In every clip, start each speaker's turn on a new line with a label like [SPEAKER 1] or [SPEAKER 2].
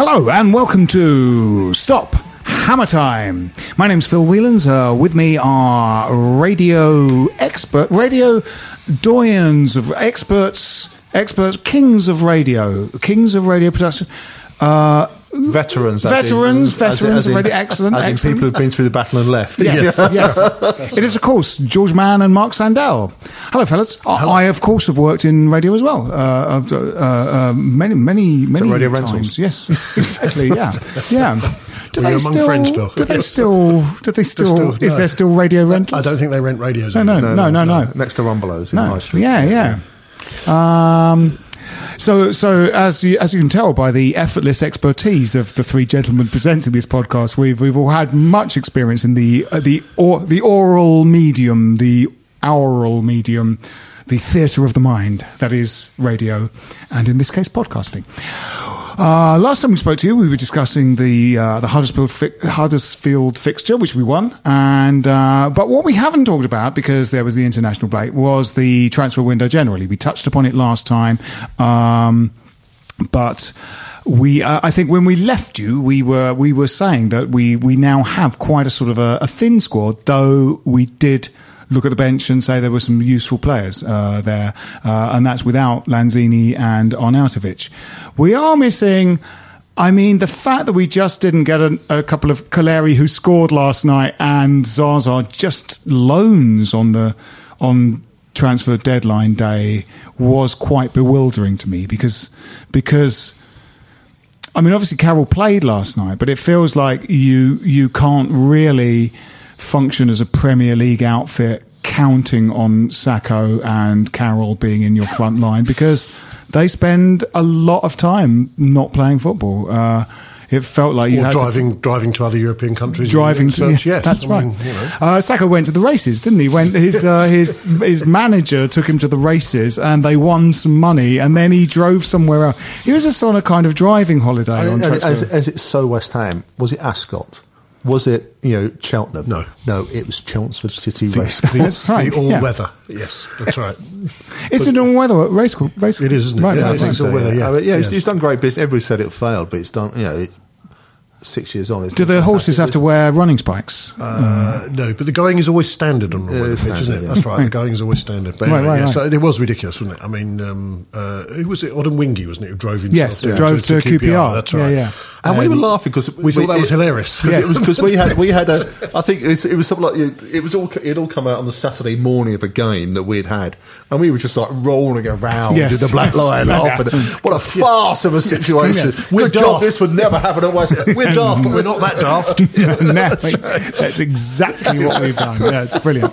[SPEAKER 1] Hello and welcome to Stop Hammer Time. My name's Phil Wheelans. Uh, with me are radio expert, radio doyens of experts, experts, kings of radio, kings of radio production. Uh,
[SPEAKER 2] Veterans,
[SPEAKER 1] veterans,
[SPEAKER 2] in- as in-
[SPEAKER 1] veterans
[SPEAKER 2] as in-
[SPEAKER 1] radio. Excellent,
[SPEAKER 2] As in
[SPEAKER 1] excellent.
[SPEAKER 2] people who've been through the battle and left.
[SPEAKER 1] Yes, yes. It is, of course, George Mann and Mark Sandell. Hello, fellas. I, I, of course, have worked in radio as well. Uh, I've, uh, uh, many, many, many
[SPEAKER 2] Radio
[SPEAKER 1] times.
[SPEAKER 2] rentals?
[SPEAKER 1] Yes, exactly. Yeah, yeah. Do
[SPEAKER 3] friends, Phil.
[SPEAKER 1] Do they still? Do they still?
[SPEAKER 3] still-
[SPEAKER 1] is
[SPEAKER 3] no.
[SPEAKER 1] there still radio rentals?
[SPEAKER 3] I don't think they rent radios.
[SPEAKER 1] No, no,
[SPEAKER 3] anymore.
[SPEAKER 1] no, no, no.
[SPEAKER 2] Next to Rumbelows in
[SPEAKER 1] No.
[SPEAKER 2] High Street.
[SPEAKER 1] Yeah, yeah. Um, so, so as you as you can tell by the effortless expertise of the three gentlemen presenting this podcast, we've we've all had much experience in the uh, the or, the oral medium, the aural medium, the theatre of the mind that is radio, and in this case, podcasting. Uh, last time we spoke to you, we were discussing the uh, the Huddersfield fi- Huddersfield fixture, which we won, and uh, but what we haven't talked about because there was the international break was the transfer window generally. We touched upon it last time, um, but we uh, I think when we left you, we were we were saying that we we now have quite a sort of a, a thin squad, though we did look at the bench and say there were some useful players uh, there, uh, and that's without Lanzini and Arnautovic. We are missing. I mean, the fact that we just didn't get a, a couple of Calleri who scored last night and Zaza just loans on the on transfer deadline day was quite bewildering to me because because I mean, obviously Carroll played last night, but it feels like you you can't really function as a Premier League outfit counting on Sakho and Carroll being in your front line because they spend a lot of time not playing football. Uh, it felt like you
[SPEAKER 3] Or
[SPEAKER 1] had to
[SPEAKER 3] driving, driving to other European countries.
[SPEAKER 1] driving to
[SPEAKER 3] Search, yes,
[SPEAKER 1] that's
[SPEAKER 3] I
[SPEAKER 1] right.
[SPEAKER 3] mean, you know.
[SPEAKER 1] uh, Sakho went to the races, didn't he? Went his uh, his his manager took him to the races, and they won some money, and then he drove somewhere else. He was just on a kind of driving holiday.
[SPEAKER 2] And,
[SPEAKER 1] on
[SPEAKER 2] and as, as it's so West Ham, was it Ascot? Was it, you know, Cheltenham?
[SPEAKER 3] No.
[SPEAKER 2] No, it was Chelmsford City
[SPEAKER 3] The,
[SPEAKER 2] Race.
[SPEAKER 3] the,
[SPEAKER 1] That's right,
[SPEAKER 3] the all
[SPEAKER 1] yeah.
[SPEAKER 3] weather. Yes, that's right.
[SPEAKER 1] It's an all weather race. course- race
[SPEAKER 3] It is, isn't it?
[SPEAKER 1] Right,
[SPEAKER 3] Yeah,
[SPEAKER 1] right,
[SPEAKER 3] I think
[SPEAKER 1] right.
[SPEAKER 3] so. weather, yeah.
[SPEAKER 2] I mean, uh, yeah, it's, it's done great business. Everybody said it failed, but it's done, you know, it, six years on.
[SPEAKER 1] Do the horses have to wear running spikes?
[SPEAKER 3] Uh, no, but the going is always standard on the
[SPEAKER 2] Yeah,
[SPEAKER 3] weather
[SPEAKER 2] it's
[SPEAKER 3] pitch, isn't it?
[SPEAKER 2] yeah.
[SPEAKER 3] That's right. The going is always standard. But
[SPEAKER 1] Right,
[SPEAKER 3] anyway,
[SPEAKER 1] right,
[SPEAKER 3] yeah,
[SPEAKER 1] right.
[SPEAKER 3] so it was ridiculous, wasn't it? I mean, um, uh, who was it? Odemwingie, wasn't it? Who drove himself
[SPEAKER 1] Yes,
[SPEAKER 3] to,
[SPEAKER 1] drove to QPR.
[SPEAKER 3] That's right.
[SPEAKER 1] yeah.
[SPEAKER 2] And we were
[SPEAKER 3] Um,
[SPEAKER 2] laughing because
[SPEAKER 3] we thought that was hilarious.
[SPEAKER 2] because we had we had a I think it's, it was something like it was all it all come out on the Saturday morning of a game that we'd had, and we were just like rolling around
[SPEAKER 1] Yes.
[SPEAKER 2] in the black lion laughing. What a farce of a situation!
[SPEAKER 1] We're
[SPEAKER 2] Good job.
[SPEAKER 1] daft.
[SPEAKER 2] This would never happen at West. Ham. We're
[SPEAKER 3] we're daft, but we're not that daft.
[SPEAKER 1] no, that's exactly what we've done. Yeah, it's brilliant.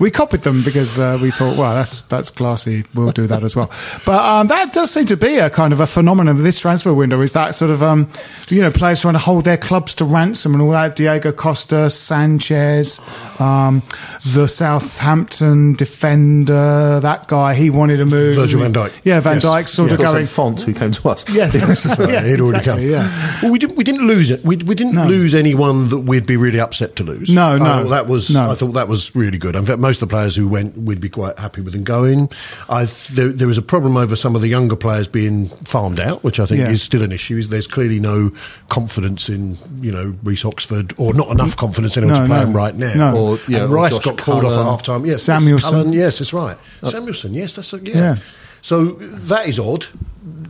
[SPEAKER 1] We copied them because uh, we thought, well, that's that's classy. We'll do that as well. But um, that does seem to be a kind of a phenomenon of this transfer window. Is that sort of um, you know players trying to hold their clubs to ransom and all that? Diego Costa, Sanchez, um, the Southampton defender, that guy. He wanted to move.
[SPEAKER 3] Virgil van Dijk.
[SPEAKER 1] Yeah, Van
[SPEAKER 3] Yes.
[SPEAKER 1] Dijk sort
[SPEAKER 3] Yeah.
[SPEAKER 1] of going.
[SPEAKER 2] Fonte who came to us.
[SPEAKER 1] Yeah,
[SPEAKER 3] Yeah, he'd already come.
[SPEAKER 1] Yeah.
[SPEAKER 3] Well, we didn't. We didn't lose it. We, we didn't
[SPEAKER 1] No.
[SPEAKER 3] lose anyone that we'd be really upset to lose.
[SPEAKER 1] No, no.
[SPEAKER 3] thought that was.
[SPEAKER 1] No.
[SPEAKER 3] I thought that was really good. In fact, most of the players who went, we'd be quite happy with them going. I there, there was a problem over some of the younger players being farmed out, which I think
[SPEAKER 1] Yeah.
[SPEAKER 3] is still an issue. There's clearly no confidence in you know Reece Oxford, or not enough confidence in him
[SPEAKER 1] No,
[SPEAKER 3] to play
[SPEAKER 1] no.
[SPEAKER 3] him right now.
[SPEAKER 1] No.
[SPEAKER 2] Or, yeah,
[SPEAKER 3] and
[SPEAKER 2] or
[SPEAKER 3] Rice
[SPEAKER 2] Josh
[SPEAKER 3] got called off at
[SPEAKER 2] Cullen.
[SPEAKER 3] half time. Yes,
[SPEAKER 1] Samuelsen.
[SPEAKER 3] Cullen, yes, that's right. Uh, Samuelsen. Yes, that's a, yeah.
[SPEAKER 1] Yeah.
[SPEAKER 3] So that is odd.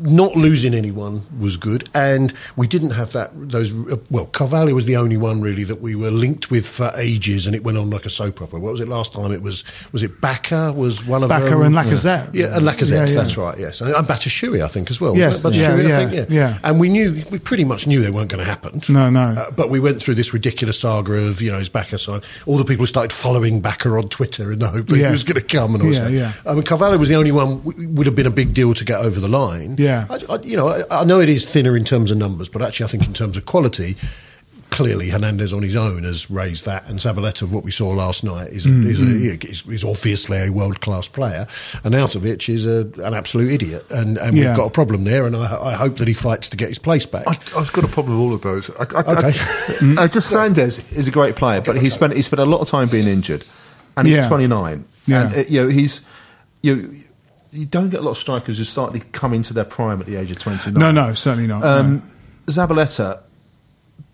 [SPEAKER 3] Not losing anyone was good, and we didn't have that. Those uh, well, Carvalho was the only one really that we were linked with for ages, and it went on like a soap opera. What was it last time? It was was it Bacca was one of them?
[SPEAKER 1] and Lacazette.
[SPEAKER 3] Yeah, and Lacazette.
[SPEAKER 1] Yeah, yeah.
[SPEAKER 3] That's right. Yes, and, and Batshuayi, I think as well.
[SPEAKER 1] Yes, yeah, yeah,
[SPEAKER 3] I think, yeah. And we knew we pretty much knew they weren't going to happen.
[SPEAKER 1] No, no.
[SPEAKER 3] Uh, but we went through this ridiculous saga of you know his Bacca sign. All the people started following Bacca on Twitter in the hope that he was going to come and all
[SPEAKER 1] Yeah,
[SPEAKER 3] that.
[SPEAKER 1] yeah.
[SPEAKER 3] I mean, Carvalho was the only one w- would have been a big deal to get over the line.
[SPEAKER 1] Yeah.
[SPEAKER 3] I, I, you know, I, I know it is thinner in terms of numbers, but actually, I think in terms of quality. Clearly, Hernandez on his own has raised that, and Zabaleta, what we saw last night, is, a,
[SPEAKER 1] Mm,
[SPEAKER 3] is, a, is, is obviously a world class player, and Arnautovic is a, an absolute idiot, and, and
[SPEAKER 1] Yeah.
[SPEAKER 3] we've got a problem there, and I, I hope that he fights to get his place back.
[SPEAKER 2] I, I've got a problem with all of those. I, I,
[SPEAKER 3] Okay.
[SPEAKER 2] I, uh, just Hernandez is a great player, but he spent he spent a lot of time being injured, and he's
[SPEAKER 1] Yeah.
[SPEAKER 2] 29.
[SPEAKER 1] Yeah.
[SPEAKER 2] And uh, you know he's you you don't get a lot of strikers who start to come into their prime at the age of 29.
[SPEAKER 1] No, no, certainly not. no.
[SPEAKER 2] Um, Zabaleta,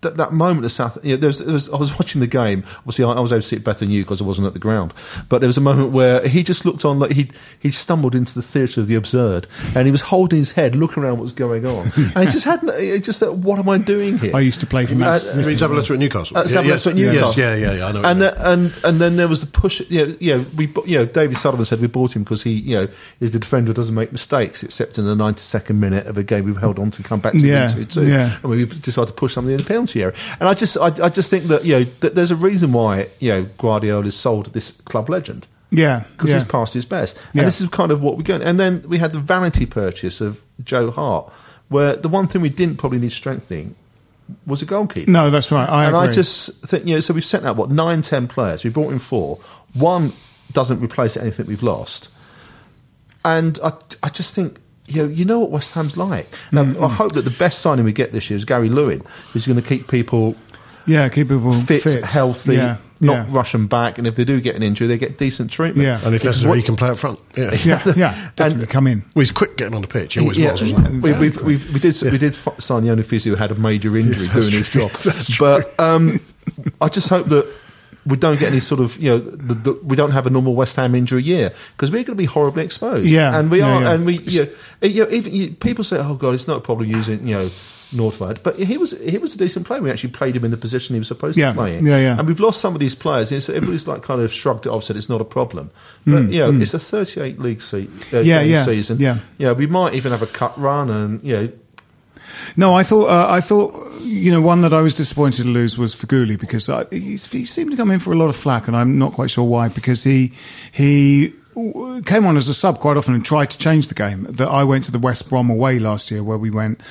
[SPEAKER 2] that, that moment of South, you know, there was, there was, I was watching the game. Obviously, I, I was able to see it better than you because I wasn't at the ground. But there was a moment where he just looked on, like he he stumbled into the theatre of the absurd, and he was holding his head, looking around what was going on, and he just had, he just thought, what am I doing here?
[SPEAKER 1] I used to play for Manchester
[SPEAKER 2] Uh,
[SPEAKER 3] You mean
[SPEAKER 1] City.
[SPEAKER 3] Zabaleta at Newcastle?
[SPEAKER 2] Uh,
[SPEAKER 3] Yeah, yes,
[SPEAKER 2] at Newcastle.
[SPEAKER 3] Yes, yeah, yeah, yeah. I know.
[SPEAKER 2] and the, and and then there was the push. You know, you know, we you know David Sullivan said we bought him because he you know is the defender who doesn't make mistakes except in the ninety second minute of a game we've held on to come back to
[SPEAKER 1] Yeah,
[SPEAKER 2] win two two,
[SPEAKER 1] yeah.
[SPEAKER 2] and we decided to push something in the penalty area. And I just I, I just think that you know that there's a reason why you know Guardiola is sold this club legend
[SPEAKER 1] yeah,
[SPEAKER 2] because
[SPEAKER 1] yeah.
[SPEAKER 2] he's past his best. And
[SPEAKER 1] Yeah.
[SPEAKER 2] this is kind of what we're going. And then we had the vanity purchase of Joe Hart, where the one thing we didn't probably need strengthening was a goalkeeper.
[SPEAKER 1] No, that's right. I
[SPEAKER 2] and I just think, you know, so we've sent out what nine, ten players. We brought in four. One doesn't replace anything we've lost, and I, I just think. You know, you know what West Ham's like. Now,
[SPEAKER 1] Mm-hmm.
[SPEAKER 2] I hope that the best signing we get this year is Gary Lewin, who's going to keep people
[SPEAKER 1] yeah, keep people
[SPEAKER 2] fit,
[SPEAKER 1] fit,
[SPEAKER 2] healthy,
[SPEAKER 1] Yeah,
[SPEAKER 2] not
[SPEAKER 1] yeah.
[SPEAKER 2] rush them back, and if they do get an injury, they get decent treatment.
[SPEAKER 1] Yeah.
[SPEAKER 3] And if
[SPEAKER 2] Because
[SPEAKER 3] necessary,
[SPEAKER 2] what-
[SPEAKER 3] he can play up front. Yeah,
[SPEAKER 1] Yeah, yeah, definitely come in.
[SPEAKER 3] Well, he's quick getting on the pitch. He always was, wasn't
[SPEAKER 2] we, we, we, we did we did f- sign the only physio who had a major injury
[SPEAKER 3] Yes, that's
[SPEAKER 2] doing his job.
[SPEAKER 3] That's true.
[SPEAKER 2] But um, I just hope that we don't get any sort of you know the, the, we don't have a normal West Ham injury year because we're going to be horribly exposed.
[SPEAKER 1] Yeah,
[SPEAKER 2] and we
[SPEAKER 1] yeah,
[SPEAKER 2] are,
[SPEAKER 1] yeah.
[SPEAKER 2] and we you know, you know, even you, people say, oh god, it's not a problem using you know. Nordtveit, but he was he was a decent player. We actually played him in the position he was supposed
[SPEAKER 1] Yeah,
[SPEAKER 2] to play in.
[SPEAKER 1] yeah, yeah.
[SPEAKER 2] And we've lost some of these players. And so everybody's like kind of shrugged it off, said it's not a problem. But you know, it's a 38 league se- uh,
[SPEAKER 1] Mm, Yeah, yeah,
[SPEAKER 2] season.
[SPEAKER 1] yeah.
[SPEAKER 2] yeah. We might even have a cut run, and you know,
[SPEAKER 1] No, I thought uh, I thought you know one that I was disappointed to lose was Feghouli because I, he seemed to come in for a lot of flack, and I'm not quite sure why. Because he he came on as a sub quite often and tried to change the game. That I went to the West Brom away last year where we went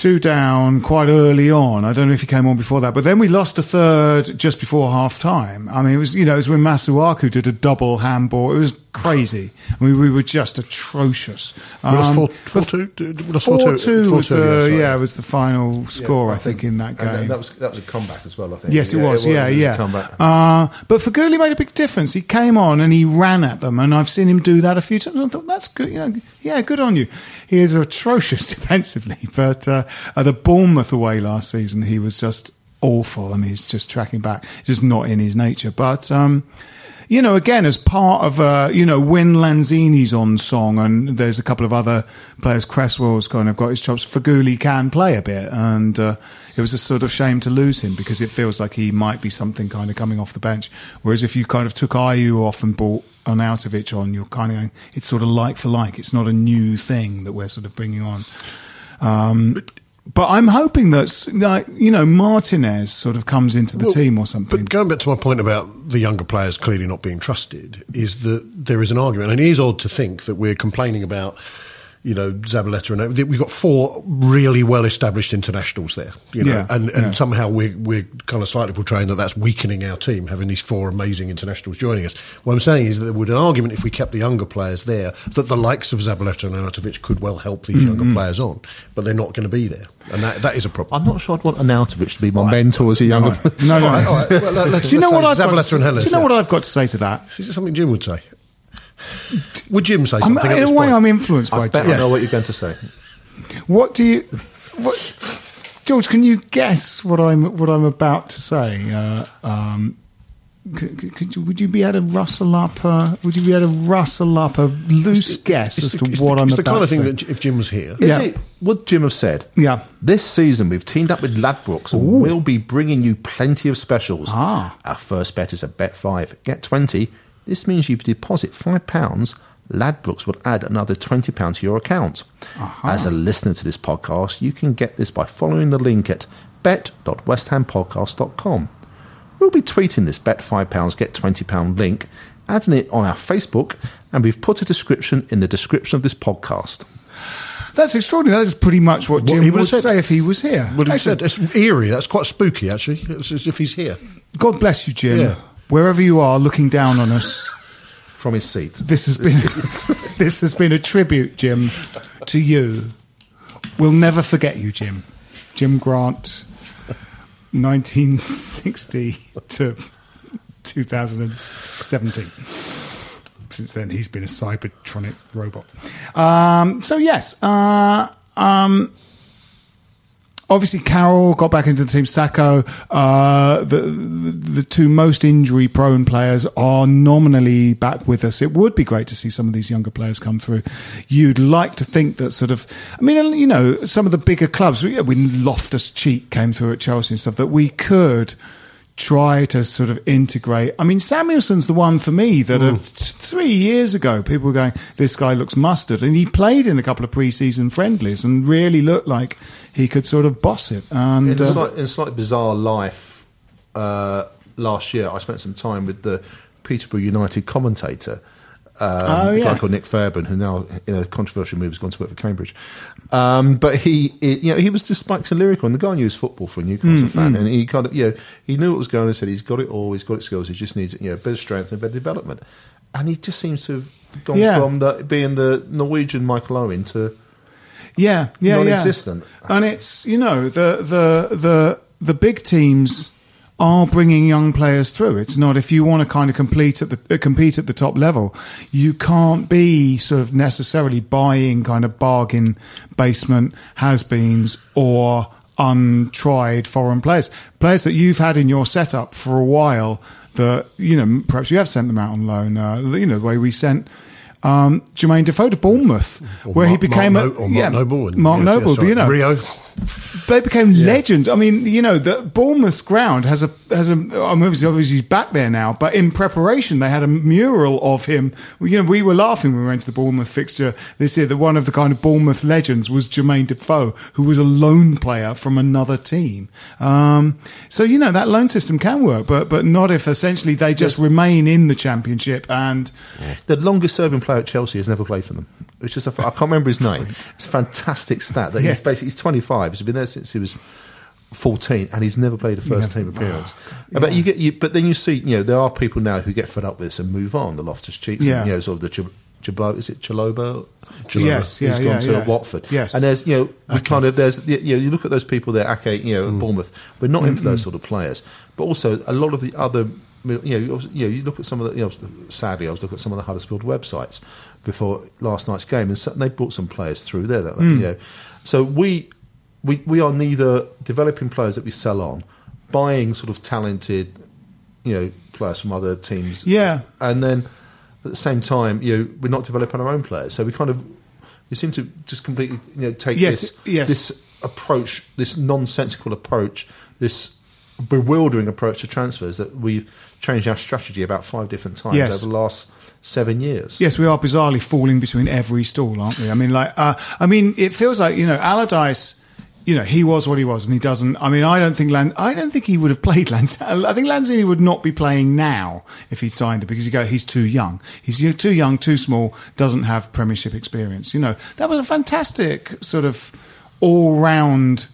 [SPEAKER 1] two down quite early on. I don't know if he came on before that, but then we lost a third just before half time. I mean, it was you know it was when Masuaku did a double handball. It was crazy. I mean, we were just atrocious. Um,
[SPEAKER 3] four, two. did- we lost
[SPEAKER 1] Four
[SPEAKER 3] four
[SPEAKER 1] two
[SPEAKER 3] four
[SPEAKER 1] was the
[SPEAKER 3] sorry.
[SPEAKER 1] yeah was the final score I think in that game.
[SPEAKER 2] that, was that was a comeback as well. I think.
[SPEAKER 1] Yes, it was. Yeah,
[SPEAKER 2] it was
[SPEAKER 1] yeah.
[SPEAKER 2] A comeback.
[SPEAKER 1] Uh, but Feghouli made a big difference. He came on and he ran at them, and I've seen him do that a few times. I thought that's good. You know, yeah, good on you. He is atrocious defensively, but uh, at the Bournemouth away last season, he was just awful. I mean, he's just tracking back, It's just not in his nature. But um, you know, again, as part of, uh, you know, when Lanzini's on song and there's a couple of other players, Cresswell's kind of got his chops, Feghouli can play a bit. And uh, it was a sort of shame to lose him because it feels like he might be something kind of coming off the bench. Whereas if you kind of took Ayew off and brought Arnautovic on, you're kind of it's sort of like for like. It's not a new thing that we're sort of bringing on. Um, but I'm hoping that like you know Martinez sort of comes into the
[SPEAKER 3] Well,
[SPEAKER 1] team or something.
[SPEAKER 3] But going back to my point about the younger players clearly not being trusted, is that there is an argument, and it is odd to think that we're complaining about, you know, Zabaleta and we've got four really well established internationals there, you know,
[SPEAKER 1] Yeah,
[SPEAKER 3] and, and
[SPEAKER 1] yeah.
[SPEAKER 3] somehow we're, we're kind of slightly portraying that that's weakening our team, having these four amazing internationals joining us. What I'm saying is that there would an argument if we kept the younger players there that the likes of Zabaleta and Arnautovic could well help these younger
[SPEAKER 2] Mm-hmm.
[SPEAKER 3] players on, but they're not going to be there, and that, that is a problem.
[SPEAKER 2] I'm not sure I'd want Arnautovic to be my mentor as a younger.
[SPEAKER 1] no, no.
[SPEAKER 3] All right, all right. Well,
[SPEAKER 1] do you know what I've got?
[SPEAKER 3] Zabaleta
[SPEAKER 1] To,
[SPEAKER 3] and Hellas,
[SPEAKER 1] do you know
[SPEAKER 3] yeah.
[SPEAKER 1] what I've got to say to that?
[SPEAKER 3] Is it something Jim would say? Would Jim say
[SPEAKER 1] I'm,
[SPEAKER 3] something? at
[SPEAKER 1] in a way,
[SPEAKER 3] point?
[SPEAKER 1] I'm influenced by
[SPEAKER 2] I bet
[SPEAKER 1] Jim.
[SPEAKER 2] I know what you're going to say.
[SPEAKER 1] What do you, what, George? Can you guess what I'm what I'm about to say? Uh, um, could, could- could you, would you be able to rustle up? A, would you be able to rustle up a loose guess
[SPEAKER 3] It's
[SPEAKER 1] as to
[SPEAKER 3] it's
[SPEAKER 1] what
[SPEAKER 3] the,
[SPEAKER 1] I'm
[SPEAKER 3] it's the
[SPEAKER 1] about
[SPEAKER 3] kind of thing that if Jim was here,
[SPEAKER 1] Yeah.
[SPEAKER 2] it? Would Jim have said?
[SPEAKER 1] Yeah.
[SPEAKER 2] This season we've teamed up with Ladbrokes and we'll be bringing you plenty of specials.
[SPEAKER 1] Ah.
[SPEAKER 2] Our first bet is a bet five, get twenty. This means if you deposit five pounds, Ladbrokes will add another twenty pounds to your account. As a listener to this podcast, you can get this by following the link at bet.westhampodcast.com. We'll be tweeting this bet five pounds get twenty pound link, adding it on our Facebook, and we've put a description in the description of this podcast.
[SPEAKER 1] That's extraordinary. That is pretty much what Jim
[SPEAKER 3] he
[SPEAKER 1] would
[SPEAKER 3] would said.
[SPEAKER 1] say if he was here.
[SPEAKER 3] Well, he said it's eerie. That's quite spooky, actually. It's as if he's here.
[SPEAKER 1] God bless you, Jim.
[SPEAKER 3] Yeah.
[SPEAKER 1] Wherever you are, looking down on us.
[SPEAKER 2] From his seat.
[SPEAKER 1] This has been this has been a tribute, Jim, to you. We'll never forget you, Jim. Jim Grant, 1960 to 2017. Since then, he's been a Cybertronic robot. Um, so yes, uh, um, obviously Carroll got back into the team. Sakho, uh, the the two most injury prone players are nominally back with us. It would be great to see some of these younger players come through. You'd like to think that sort of, I mean, you know, some of the bigger clubs. We, we Loftus Cheek came through at Chelsea and stuff that we could try to sort of integrate. I mean, Samuelsen's the one for me that th- three years ago people were going, this guy looks mustard. And he played in a couple of pre-season friendlies and really looked like he could sort of boss it. And
[SPEAKER 2] in, a
[SPEAKER 1] uh,
[SPEAKER 2] slight, in a slightly bizarre life, uh, last year I spent some time with the Peterborough United commentator. Um,
[SPEAKER 1] Oh,
[SPEAKER 2] a guy called Nick Fairburn, who now in a controversial move has gone to work for Cambridge. Um, but he, it, you know, he was just dyslexic and lyrical, and the guy knew his football for a Newcastle
[SPEAKER 1] Mm,
[SPEAKER 2] fan,
[SPEAKER 1] mm.
[SPEAKER 2] and he kind of, you know, he knew what was going on. He said he's got it all, he's got it skills, he just needs, you know, better strength and better development. And he just seems to have gone
[SPEAKER 1] Yeah.
[SPEAKER 2] from the, being the Norwegian Michael Owen to
[SPEAKER 1] yeah, yeah,
[SPEAKER 2] non-existent.
[SPEAKER 1] Yeah. And it's you know the the the the big teams are bringing young players through. It's not if you want to kind of compete at the uh, compete at the top level, you can't be sort of necessarily buying kind of bargain basement has-beens or untried foreign players, players that you've had in your setup for a while. That you know, perhaps you have sent them out on loan. Uh, you know, the way we sent um, Jermaine Defoe to Bournemouth,
[SPEAKER 3] Or
[SPEAKER 1] where he became
[SPEAKER 3] Mark
[SPEAKER 1] a
[SPEAKER 3] No- or Mark Noble and-
[SPEAKER 1] Mark
[SPEAKER 3] yes, yes, sorry.
[SPEAKER 1] you know,
[SPEAKER 3] Rio.
[SPEAKER 1] They became legends. I mean, you know, the Bournemouth ground has a has a. I'm obviously, obviously he's back there now, but in preparation they had a mural of him. You know, we were laughing when we went to the Bournemouth fixture this year. That one of the kind of Bournemouth legends was Jermaine Defoe, who was a loan player from another team. Um, so you know that loan system can work, but but not if essentially they just remain in the championship and
[SPEAKER 2] The longest serving player at Chelsea has never played for them. It's just a, I can't remember his name. It's a fantastic stat that
[SPEAKER 1] Yes.
[SPEAKER 2] he's basically he's 25. He's been there since he was 14, and he's never played a first team appearance. But you get you, but then you see, you know, there are people now who get fed up with this and move on. The Loftus Cheeks,
[SPEAKER 1] Yeah.
[SPEAKER 2] and, you know, sort of the Ch- Chalo, is it Chalobah?
[SPEAKER 3] Chalobah.
[SPEAKER 1] Yes, yeah,
[SPEAKER 2] He's gone
[SPEAKER 1] yeah,
[SPEAKER 2] to
[SPEAKER 1] yeah.
[SPEAKER 2] Watford.
[SPEAKER 1] Yes.
[SPEAKER 2] and there's you know we kind of there's you know you look at those people there, Ake, you know,
[SPEAKER 1] Mm.
[SPEAKER 2] at Bournemouth. We're not in for those sort of players, but also a lot of the other. You know, you you know, you look at some of the. You know, sadly, I was looking at some of the Huddersfield websites before last night's game, and they brought some players through there. That,
[SPEAKER 1] Mm.
[SPEAKER 2] You know, so we we we are neither developing players that we sell on, buying sort of talented, you know, players from other teams.
[SPEAKER 1] Yeah.
[SPEAKER 2] and then at the same time, you know, we're not developing our own players. So we kind of we seem to just completely you know take
[SPEAKER 1] Yes,
[SPEAKER 2] this
[SPEAKER 1] yes.
[SPEAKER 2] this approach, this nonsensical approach, this bewildering approach to transfers that we've changed our strategy about five different times
[SPEAKER 1] Yes.
[SPEAKER 2] over the last seven years.
[SPEAKER 1] Yes, we are bizarrely falling between every stall, aren't we? I mean, like, uh, I mean, it feels like you know, Allardyce you know, he was what he was, and he doesn't. I mean, I don't think Lan, I don't think he would have played Lanzini. I think Lanzini would not be playing now if he'd signed it because you go, he's too young. He's too young, too small, doesn't have Premiership experience. You know, that was a fantastic sort of all round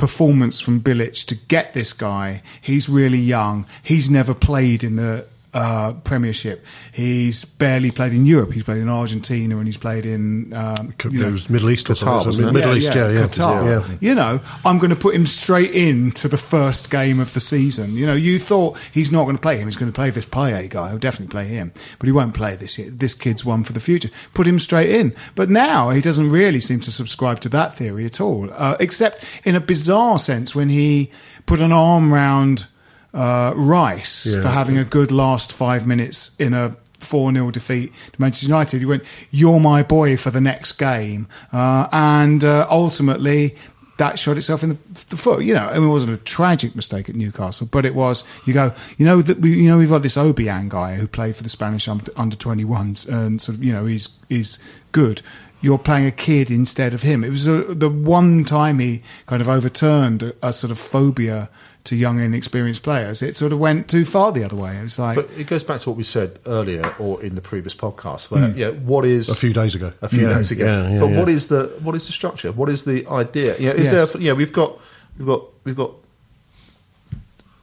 [SPEAKER 1] performance from Bilic to get this guy. He's really young. He's never played in the uh, Premiership. He's barely played in Europe. He's played in Argentina and he's played in um,
[SPEAKER 3] It
[SPEAKER 1] you know,
[SPEAKER 3] was Middle East, or
[SPEAKER 2] Qatar, it?
[SPEAKER 3] Middle East, yeah, yeah,
[SPEAKER 1] Qatar.
[SPEAKER 3] yeah.
[SPEAKER 1] You know, I'm going to put him straight into the first game of the season. You know, you thought he's not going to play him. He's going to play this Payet guy. He'll definitely play him, but he won't play this. year. This kid's one for the future. Put him straight in. But now he doesn't really seem to subscribe to that theory at all, uh, except in a bizarre sense when he put an arm round uh, Rice
[SPEAKER 3] Yeah.
[SPEAKER 1] for having a good last five minutes in a 4 0 defeat to Manchester United. He went, You're my boy for the next game. Uh, and uh, ultimately, that shot itself in the, the foot. You know, I mean, it wasn't a tragic mistake at Newcastle, but it was. You go, you know that we, you know, we've got this Obiang guy who played for the Spanish under, under 21s, and sort of, you know, he's he's good. You're playing a kid instead of him. It was uh the one time he kind of overturned a, a sort of phobia to young inexperienced players. It sort of went too far the other way. It was like,
[SPEAKER 2] But it goes back to what we said earlier, or in the previous podcast. Where, hmm. yeah, what is
[SPEAKER 3] A few days ago.
[SPEAKER 2] A few
[SPEAKER 3] Yeah,
[SPEAKER 2] days ago.
[SPEAKER 3] yeah, yeah,
[SPEAKER 2] but
[SPEAKER 3] yeah.
[SPEAKER 2] what is the what is the structure? What is the idea? Yeah, is
[SPEAKER 1] Yes.
[SPEAKER 2] there? Yeah, we've got we've got we've got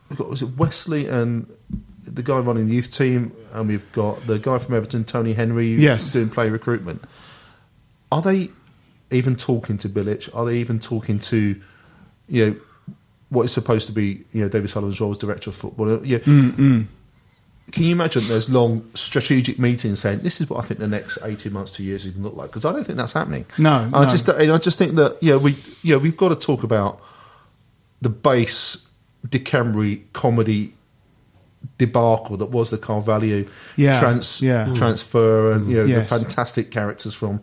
[SPEAKER 2] we've got was it Westley and the guy running the youth team, and we've got the guy from Everton, Tony Henry,
[SPEAKER 1] Yes.
[SPEAKER 2] doing play recruitment. Are they even talking to Bilic? Are they even talking to you know what is supposed to be you know David Sullivan's role as director of football? Yeah.
[SPEAKER 1] Mm,
[SPEAKER 2] Can you imagine those long strategic meetings saying this is what I think the next eighteen months, two years is going to look like? Because I don't think that's happening.
[SPEAKER 1] No,
[SPEAKER 2] I
[SPEAKER 1] no.
[SPEAKER 2] just I just think that yeah we yeah we've got to talk about the base Dicamry comedy debacle that was the Carvalho
[SPEAKER 1] Yeah,
[SPEAKER 2] trans,
[SPEAKER 1] yeah.
[SPEAKER 2] transfer and you know
[SPEAKER 1] Yes.
[SPEAKER 2] the fantastic characters from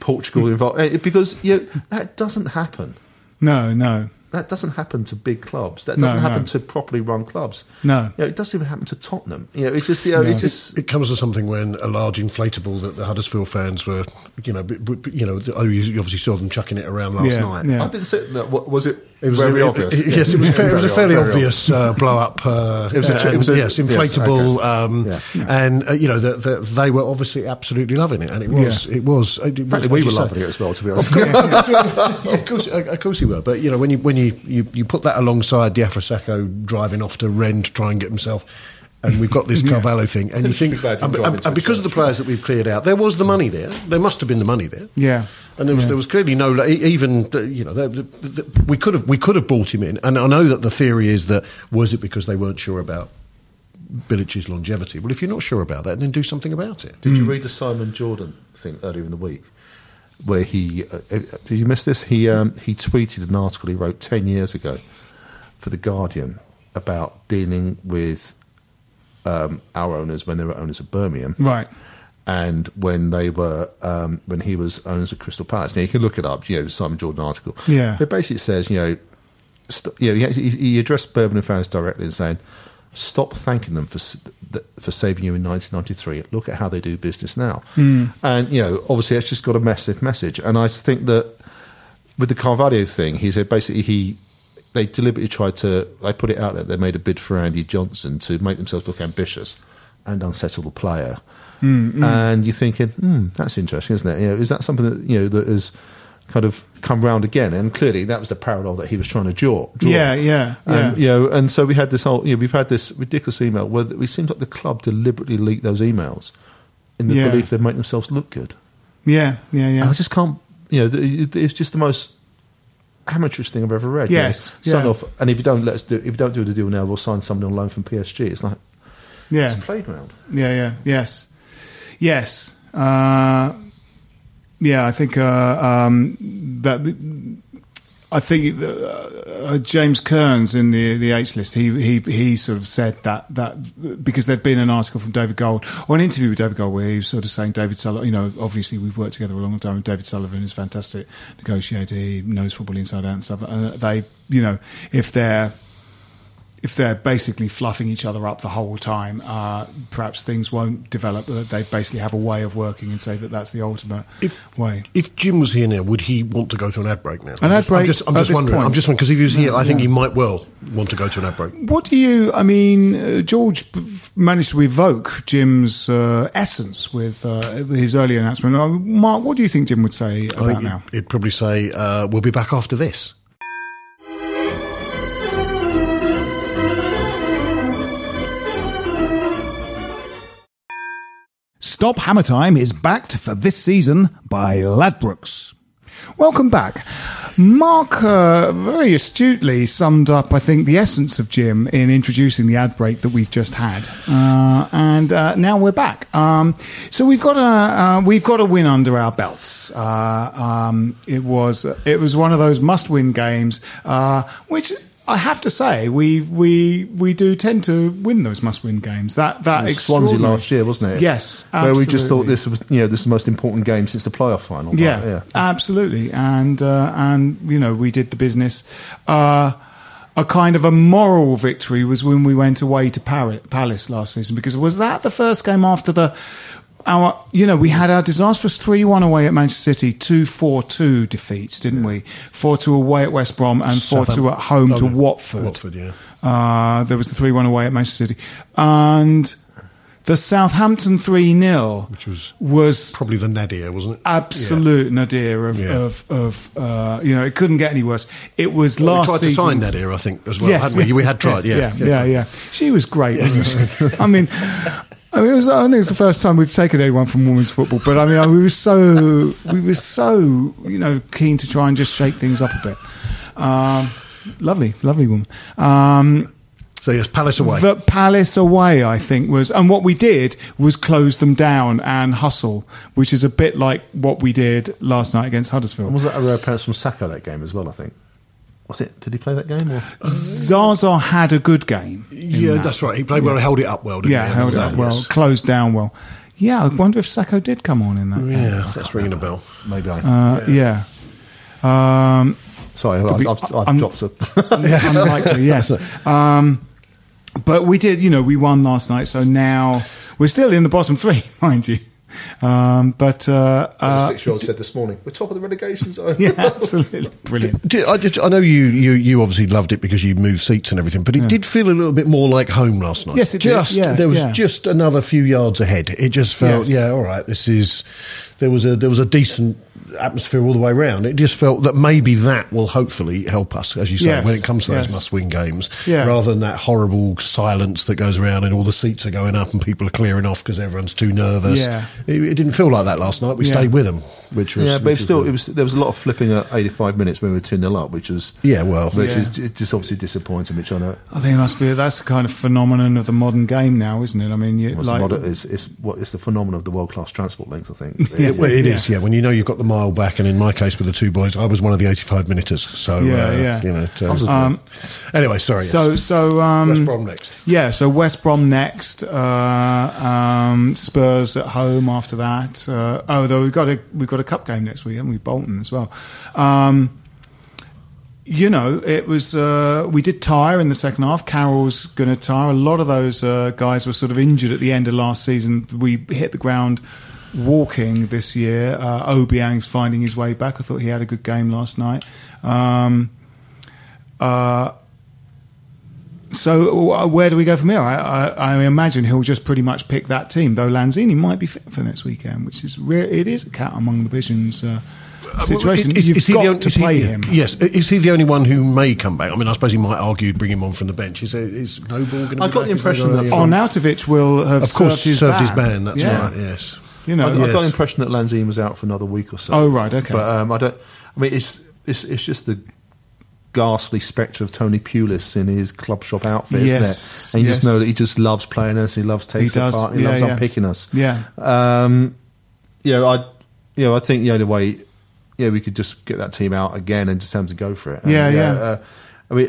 [SPEAKER 2] Portugal involved Eh, because you know, that doesn't happen.
[SPEAKER 1] no, no.
[SPEAKER 2] That doesn't happen to big clubs. That doesn't happen
[SPEAKER 1] no.
[SPEAKER 2] to properly run clubs.
[SPEAKER 1] No.
[SPEAKER 2] You know, it doesn't even happen to Tottenham. You know, it's just you know, it's just
[SPEAKER 3] It comes to something when a large inflatable that the Huddersfield fans were, you know, b- b- you know, oh, you you obviously saw them chucking it around last
[SPEAKER 1] Yeah,
[SPEAKER 3] night.
[SPEAKER 1] yeah.
[SPEAKER 2] I didn't say no, what- was it.
[SPEAKER 3] It was
[SPEAKER 2] very
[SPEAKER 3] it-
[SPEAKER 2] obvious.
[SPEAKER 3] it- yes, it was, it was a fairly
[SPEAKER 2] ob-
[SPEAKER 3] obvious uh, blow up. Uh,
[SPEAKER 2] It was a-
[SPEAKER 3] and-
[SPEAKER 2] it was a-
[SPEAKER 3] yes,
[SPEAKER 2] yes,
[SPEAKER 3] inflatable,
[SPEAKER 2] okay.
[SPEAKER 3] um,
[SPEAKER 2] Yeah.
[SPEAKER 3] and uh, you know the, the, they were obviously absolutely loving it, and it was
[SPEAKER 1] Yeah.
[SPEAKER 3] it was. It was
[SPEAKER 2] Frankly, we
[SPEAKER 3] you
[SPEAKER 2] were loving it as well, to be honest.
[SPEAKER 3] of course, of course he were. But you know, when you when you, you, you put that alongside Diafra Sakho driving off to Rennes to try and get himself, and we've got this Carvalho thing, and you think,
[SPEAKER 2] be
[SPEAKER 3] and, and- and
[SPEAKER 2] a
[SPEAKER 3] because of the
[SPEAKER 2] church.
[SPEAKER 3] players that we've cleared out, there was the money there. There must have been the money there.
[SPEAKER 1] Yeah.
[SPEAKER 3] And there was, there was clearly no even uh, you know the, the, the, we could have we could have brought him in, and I know that the theory is that was it because they weren't sure about Bilic's longevity? Well, if you're not sure about that, then do something about it.
[SPEAKER 2] Did you read the Simon Jordan thing earlier in the week, where he uh, uh, did you miss this? He um, he tweeted an article he wrote ten years ago for the Guardian about dealing with um, our owners when they were owners of Birmingham,
[SPEAKER 1] Right.
[SPEAKER 2] and when they were um, when he was owners of Crystal Palace. Now you can look it up. You know, Simon Jordan article.
[SPEAKER 1] Yeah.
[SPEAKER 2] it basically says you know, st- you know, he, he addressed Birmingham fans directly and saying, "Stop thanking them for for saving you in 1993. Look at how they do business now." And you know, obviously, it's just got a massive message. And I think that with the Carvalho thing, he said basically he. They deliberately tried to. They put it out there. They made a bid for Andy Johnson to make themselves look ambitious and unsettle the player. And you're thinking, hmm, that's interesting, isn't it? You know, is that something that you know that has kind of come round again? And clearly, that was the parallel that he was trying to draw. draw.
[SPEAKER 1] Yeah, yeah,
[SPEAKER 2] And,
[SPEAKER 1] yeah.
[SPEAKER 2] you know, and so we had this whole. You know, we've had this ridiculous email where it seems like the club deliberately leaked those emails in the
[SPEAKER 1] Yeah.
[SPEAKER 2] belief they'd make themselves look good.
[SPEAKER 1] Yeah, yeah,
[SPEAKER 2] And
[SPEAKER 1] yeah.
[SPEAKER 2] I just can't. You know, it's just the most amateurish thing I've ever read. you know.
[SPEAKER 1] Yes,
[SPEAKER 2] sign
[SPEAKER 1] yeah.
[SPEAKER 2] off, and if you don't let us do, if you don't do the deal now, we'll sign somebody on loan from PSG. It's like
[SPEAKER 1] Yeah.
[SPEAKER 2] it's a playground.
[SPEAKER 1] Yeah, yeah, yes, yes. Uh, yeah, I think uh, um, that. I think uh, uh, James Kearns in the the H list. He he he sort of said that that because there'd been an article from David Gold or an interview with David Gold where he was sort of saying David Sullivan. You know, obviously we've worked together a long time. and David Sullivan is fantastic negotiator. He knows football inside out and stuff. And they, you know, if they're if they're basically fluffing each other up the whole time, uh, perhaps things won't develop. They basically have a way of working and say that that's the ultimate way.
[SPEAKER 3] If Jim was here now, would he want to go to an ad break now?
[SPEAKER 1] An
[SPEAKER 3] I'm
[SPEAKER 1] ad
[SPEAKER 3] just, I'm
[SPEAKER 1] break
[SPEAKER 3] just, I'm just wondering.
[SPEAKER 1] point?
[SPEAKER 3] I'm just wondering because if he was here, I think
[SPEAKER 1] yeah.
[SPEAKER 3] he might well want to go to an ad break.
[SPEAKER 1] What do you? I mean, uh, George managed to evoke Jim's uh, essence with uh, his early announcement. Uh, Mark, what do you think Jim would say about now?
[SPEAKER 3] he'd, he'd probably say, uh, "We'll be back after this."
[SPEAKER 1] Stop Hammer Time is backed for this season by Ladbrokes. Welcome back. Mark uh, very astutely summed up, I think, the essence of Jim in introducing the ad break that we've just had, uh, and uh, now we're back. Um, so we've got a uh, we've got a win under our belts. Uh, um, it was it was one of those must win games, uh, which. I have to say, we we we do tend to win those must-win games. That that
[SPEAKER 2] Swansea last year, wasn't it?
[SPEAKER 1] Yes,
[SPEAKER 2] where we just thought this was, you know, this is the most important game since the playoff final.
[SPEAKER 1] Yeah,
[SPEAKER 2] Right, yeah.
[SPEAKER 1] absolutely. And uh, and you know we did the business. Uh, a kind of a moral victory was when we went away to Paris, Palace last season because was that the first game after the our you know we had our disastrous three one away at Manchester City, two four two defeats, didn't we? Four two away at West Brom and four two at home to Watford.
[SPEAKER 3] Watford, yeah.
[SPEAKER 1] Uh, there was the 3 1 away at Manchester City. And the Southampton 3 0,
[SPEAKER 3] Which was
[SPEAKER 1] was
[SPEAKER 3] probably the nadir, wasn't it?
[SPEAKER 1] absolute nadir of,
[SPEAKER 3] Yeah.
[SPEAKER 1] of, of uh, you know, it couldn't get any worse. It was
[SPEAKER 3] Well, we
[SPEAKER 1] last
[SPEAKER 3] tried to sign Nadir, I think, as well, hadn't we? We had tried, yeah.
[SPEAKER 1] yeah, yeah, yeah. She was great, wasn't she? I mean, I mean, it was, I think it's the first time we've taken anyone from women's football, but I mean, we were so, we were so, you know, keen to try and just shake things up a bit. Um, lovely, lovely woman. Um,
[SPEAKER 3] So yes, Palace away.
[SPEAKER 1] the Palace away, I think, was, and what we did was close them down and hustle, which is a bit like what we did last night against Huddersfield.
[SPEAKER 2] And was that a rare appearance from Sakho that game as well? I think. Was it? Did he play that game? Or?
[SPEAKER 1] Zaza had a good game.
[SPEAKER 3] yeah,
[SPEAKER 1] that.
[SPEAKER 3] that's right. He played well, held it up well, didn't
[SPEAKER 1] Yeah,
[SPEAKER 3] he?
[SPEAKER 1] held it up well,
[SPEAKER 3] yes.
[SPEAKER 1] closed down well. Yeah, I wonder if Sakho did come on in that. game.
[SPEAKER 3] Yeah, that's ringing a bell.
[SPEAKER 2] Maybe I.
[SPEAKER 1] Uh, yeah. Um,
[SPEAKER 2] Sorry, I've, I've, I've
[SPEAKER 1] I'm-
[SPEAKER 2] dropped a.
[SPEAKER 1] yeah, unlikely, yes. Um, but we did, you know, we won last night, so now we're still in the bottom three, mind you. Um, but uh,
[SPEAKER 2] As a
[SPEAKER 1] uh,
[SPEAKER 2] six-year-old said this morning, we're top of the relegation zone.
[SPEAKER 1] yeah, absolutely brilliant.
[SPEAKER 3] Did- I, just, I know you, you, you obviously loved it because you moved seats and everything, but it did feel a little bit more like home last night.
[SPEAKER 1] Yes, it did.
[SPEAKER 3] just,
[SPEAKER 1] Yeah,
[SPEAKER 3] There was
[SPEAKER 1] yeah.
[SPEAKER 3] just another few yards ahead. It just felt,
[SPEAKER 1] Yes.
[SPEAKER 3] yeah, all right. This is there was a there was a decent atmosphere all the way around. It just felt that maybe that will hopefully help us, as you say,
[SPEAKER 1] Yes,
[SPEAKER 3] when it comes to those
[SPEAKER 1] yes.
[SPEAKER 3] must-win games,
[SPEAKER 1] Yeah.
[SPEAKER 3] rather than that horrible silence that goes around and all the seats are going up and people are clearing off because everyone's too nervous.
[SPEAKER 1] Yeah.
[SPEAKER 3] It, it didn't feel like that last night. We
[SPEAKER 1] Yeah.
[SPEAKER 3] stayed with them, which was
[SPEAKER 2] Yeah, but
[SPEAKER 3] was
[SPEAKER 2] still,
[SPEAKER 3] good.
[SPEAKER 2] it was, there was a lot of flipping at 85 minutes when we were 2 0 up, which was.
[SPEAKER 3] Yeah, well,
[SPEAKER 2] Which
[SPEAKER 1] Yeah.
[SPEAKER 2] is it's just obviously disappointing, which I know.
[SPEAKER 1] I think it must be that's the kind of phenomenon of the modern game now, isn't it? I mean, you,
[SPEAKER 2] Well, it's,
[SPEAKER 1] like,
[SPEAKER 2] the it's, it's, what, it's the phenomenon of the world class transport links, I think.
[SPEAKER 3] It, well, it
[SPEAKER 1] Yeah.
[SPEAKER 3] is, yeah. When you know you've got the mile back, and in my case with the two boys, I was one of the 85 minuters. So,
[SPEAKER 1] Yeah,
[SPEAKER 3] uh,
[SPEAKER 1] yeah.
[SPEAKER 3] you know.
[SPEAKER 2] I was
[SPEAKER 3] So,
[SPEAKER 2] a-
[SPEAKER 1] um,
[SPEAKER 3] anyway, sorry.
[SPEAKER 1] so
[SPEAKER 3] yes.
[SPEAKER 1] so um,
[SPEAKER 3] West Brom next.
[SPEAKER 1] Yeah, so West Brom next, uh, um, Spurs at home after that. Uh, oh, though we've got a we've got a cup game next week, haven't we? Bolton as well. Um, you know, it was uh, we did tire in the second half. Carroll's going to tire. A lot of those uh, guys were sort of injured at the end of last season. We hit the ground walking this year. Uh, Obiang's finding his way back. I thought he had a good game last night. Um, uh, so uh, where do we go from here? I, I, I imagine he'll just pretty much pick that team, though Lanzini might be fit for next weekend, which is re- it is a cat among the pigeons uh, situation.
[SPEAKER 3] Is-
[SPEAKER 1] You've
[SPEAKER 3] is he
[SPEAKER 1] got
[SPEAKER 3] the
[SPEAKER 1] to
[SPEAKER 3] is he-
[SPEAKER 1] play him.
[SPEAKER 3] Yes. Is he the only one who may come back? I mean, I suppose he might argue bring him on from the bench. Is, there, is Noble going to
[SPEAKER 2] I got the impression that
[SPEAKER 1] Oh, Arnautovic will have
[SPEAKER 3] Of course,
[SPEAKER 1] served his
[SPEAKER 3] served
[SPEAKER 1] ban.
[SPEAKER 3] his ban. That's
[SPEAKER 1] Yeah.
[SPEAKER 3] right, yes.
[SPEAKER 1] You know,
[SPEAKER 2] I, I got the impression that Lanzini was out for another week or so.
[SPEAKER 1] Oh, right, okay.
[SPEAKER 2] But um, I don't. I mean, it's it's it's just the ghastly spectre of Tony Pulis in his club shop outfit,
[SPEAKER 1] Yes,
[SPEAKER 2] isn't it? And you just know that he just loves playing us. He loves taking us apart. He
[SPEAKER 1] yeah,
[SPEAKER 2] loves
[SPEAKER 1] yeah.
[SPEAKER 2] unpicking us.
[SPEAKER 1] Yeah.
[SPEAKER 2] Um, you know, I, you know, I think the only way, yeah, we could just get that team out again and just have to go for it. And,
[SPEAKER 1] Yeah, yeah.
[SPEAKER 2] Uh, I mean,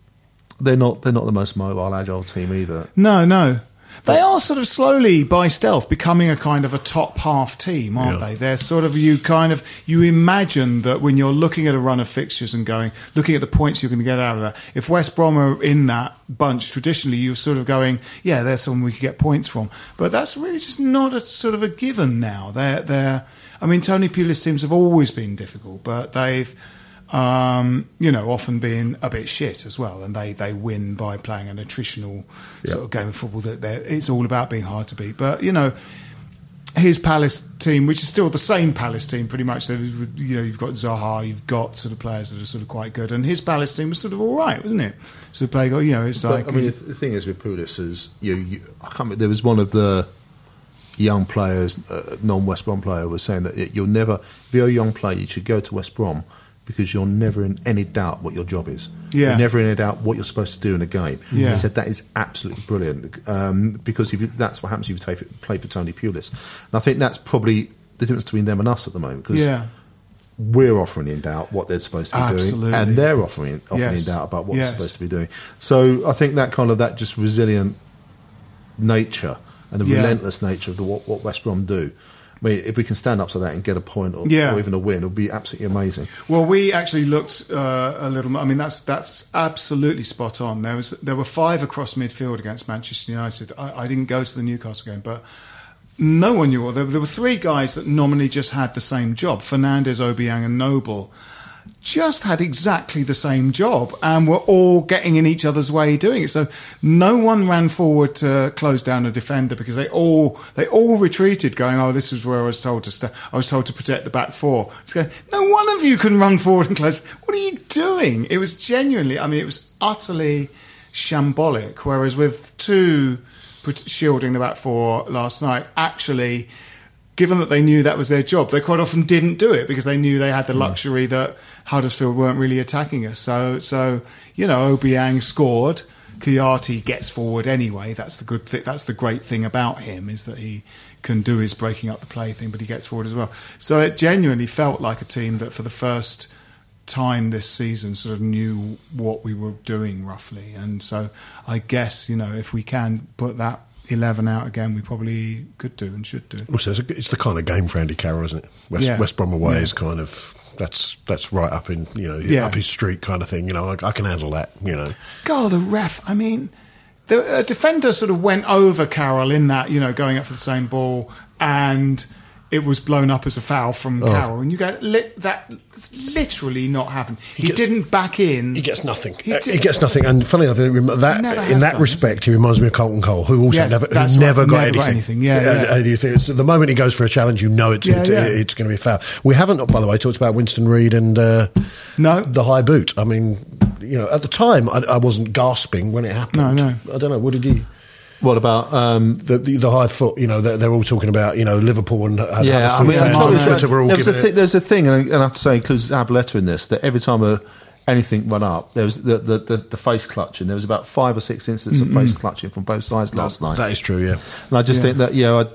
[SPEAKER 2] they're not they're not the most mobile, agile team either.
[SPEAKER 1] No, no. They are sort of slowly, by stealth, becoming a kind of a top half team, aren't
[SPEAKER 3] Yeah.
[SPEAKER 1] they? They're sort of you kind of you imagine that when you're looking at a run of fixtures and going, looking at the points you're going to get out of that. If West Brom are in that bunch, traditionally you're sort of going, yeah, there's someone we could get points from. But that's really just not a sort of a given now. They're they're. I mean, Tony Pulis teams have always been difficult, but they've um, you know, often being a bit shit as well, and they, they win by playing an attritional sort of game of football that it's all about being hard to beat. But you know, his Palace team, which is still the same Palace team, pretty much. You know, you've got Zaha, you've got sort of players that are sort of quite good, and his Palace team was sort of all right, wasn't it? So play, got you know, it's like
[SPEAKER 2] I mean, the, the thing is with Pulis is you, you I can't. There was one of the young players, uh, non-West Brom player, was saying that you'll never, if you're a young player, you should go to West Brom because you're never in any doubt what your job is.
[SPEAKER 1] Yeah.
[SPEAKER 2] You're never in any doubt what you're supposed to do in a game.
[SPEAKER 1] Yeah.
[SPEAKER 2] He said that is absolutely brilliant um, because if you, that's what happens if you take, play for Tony Pulis. And I think that's probably the difference between them and us at the moment because
[SPEAKER 1] yeah,
[SPEAKER 2] we're offering in doubt what they're supposed to be
[SPEAKER 1] Absolutely.
[SPEAKER 2] doing, and they're offering offering
[SPEAKER 1] Yes.
[SPEAKER 2] in doubt about what
[SPEAKER 1] Yes.
[SPEAKER 2] they're supposed to be doing. So I think that kind of that just resilient nature and the
[SPEAKER 1] Yeah.
[SPEAKER 2] relentless nature of the what, what West Brom do. I mean, if we can stand up to that and get a point or,
[SPEAKER 1] Yeah.
[SPEAKER 2] or even a win, it'll be absolutely amazing.
[SPEAKER 1] Well, we actually looked uh, a little. More I mean, that's that's absolutely spot on. There was there were five across midfield against Manchester United. I, I didn't go to the Newcastle game, but no one knew. There, there were three guys that nominally just had the same job: Fernandes, Obiang, and Noble. Just had exactly the same job, and were all getting in each other's way doing it. So no one ran forward to close down a defender because they all they all retreated, going, "Oh, this is where I was told to stay. I was told to protect the back four. It's going, no one of you can run forward and close. What are you doing? It was genuinely. I mean, it was utterly shambolic. Whereas with two shielding the back four last night, actually given that they knew that was their job, they quite often didn't do it because they knew they had the hmm. luxury that Huddersfield weren't really attacking us. So, so you know, Obiang scored. Kouyaté gets forward anyway. That's the good. Th- that's the great thing about him is that he can do his breaking up the play thing, but he gets forward as well. So it genuinely felt like a team that, for the first time this season, sort of knew what we were doing roughly. And so I guess you know if we can put that 11 out again, we probably could do and should do.
[SPEAKER 3] Also, it's, a, it's the kind of game for Andy Carroll, isn't it? West,
[SPEAKER 1] Yeah.
[SPEAKER 3] West Brom away
[SPEAKER 1] Yeah.
[SPEAKER 3] is kind of that's that's right up in you know
[SPEAKER 1] Yeah.
[SPEAKER 3] up his street kind of thing. You know, I, I can handle that. You know,
[SPEAKER 1] God, the ref. I mean, the defender sort of went over Carroll in that, you know, going up for the same ball, and it was blown up as a foul from
[SPEAKER 3] Oh.
[SPEAKER 1] Carroll. And you go, li- that's literally not happened. He,
[SPEAKER 3] gets-
[SPEAKER 1] didn't back in.
[SPEAKER 3] he gets nothing.
[SPEAKER 1] He
[SPEAKER 3] Uh, He gets nothing. And funny enough, that in that
[SPEAKER 1] done,
[SPEAKER 3] respect, he reminds me of Carlton Cole, who also
[SPEAKER 1] Yes,
[SPEAKER 3] never, who
[SPEAKER 1] right,
[SPEAKER 3] never, got,
[SPEAKER 1] never
[SPEAKER 3] anything.
[SPEAKER 1] got anything, yeah,
[SPEAKER 3] And-
[SPEAKER 1] yeah.
[SPEAKER 3] think it's- the moment he goes for a challenge, you know it's
[SPEAKER 1] Yeah,
[SPEAKER 3] it's,
[SPEAKER 1] yeah.
[SPEAKER 3] it's going to be a foul. We haven't, by the way, talked about Winston Reid and uh,
[SPEAKER 1] No.
[SPEAKER 3] the high boot. I mean, you know, at the time, I, I wasn't gasping when it happened.
[SPEAKER 1] No, no.
[SPEAKER 3] I don't know. What did you?
[SPEAKER 2] What about? Um,
[SPEAKER 3] The, the, the high foot, you know, they're, they're all talking about, you know, Liverpool and and
[SPEAKER 2] yeah, I mean,
[SPEAKER 3] fans
[SPEAKER 2] I'm
[SPEAKER 3] on
[SPEAKER 2] sure
[SPEAKER 3] Twitter were all
[SPEAKER 2] there was a
[SPEAKER 3] it-
[SPEAKER 2] there's a thing, and I, and I have to say, includes Abletta in this, that every time a, anything went up, there was the, the, the, the face clutching. There was about five or six incidents of face clutching from both sides last night.
[SPEAKER 3] That is true, yeah.
[SPEAKER 2] And I just
[SPEAKER 1] Yeah.
[SPEAKER 2] think that, you know,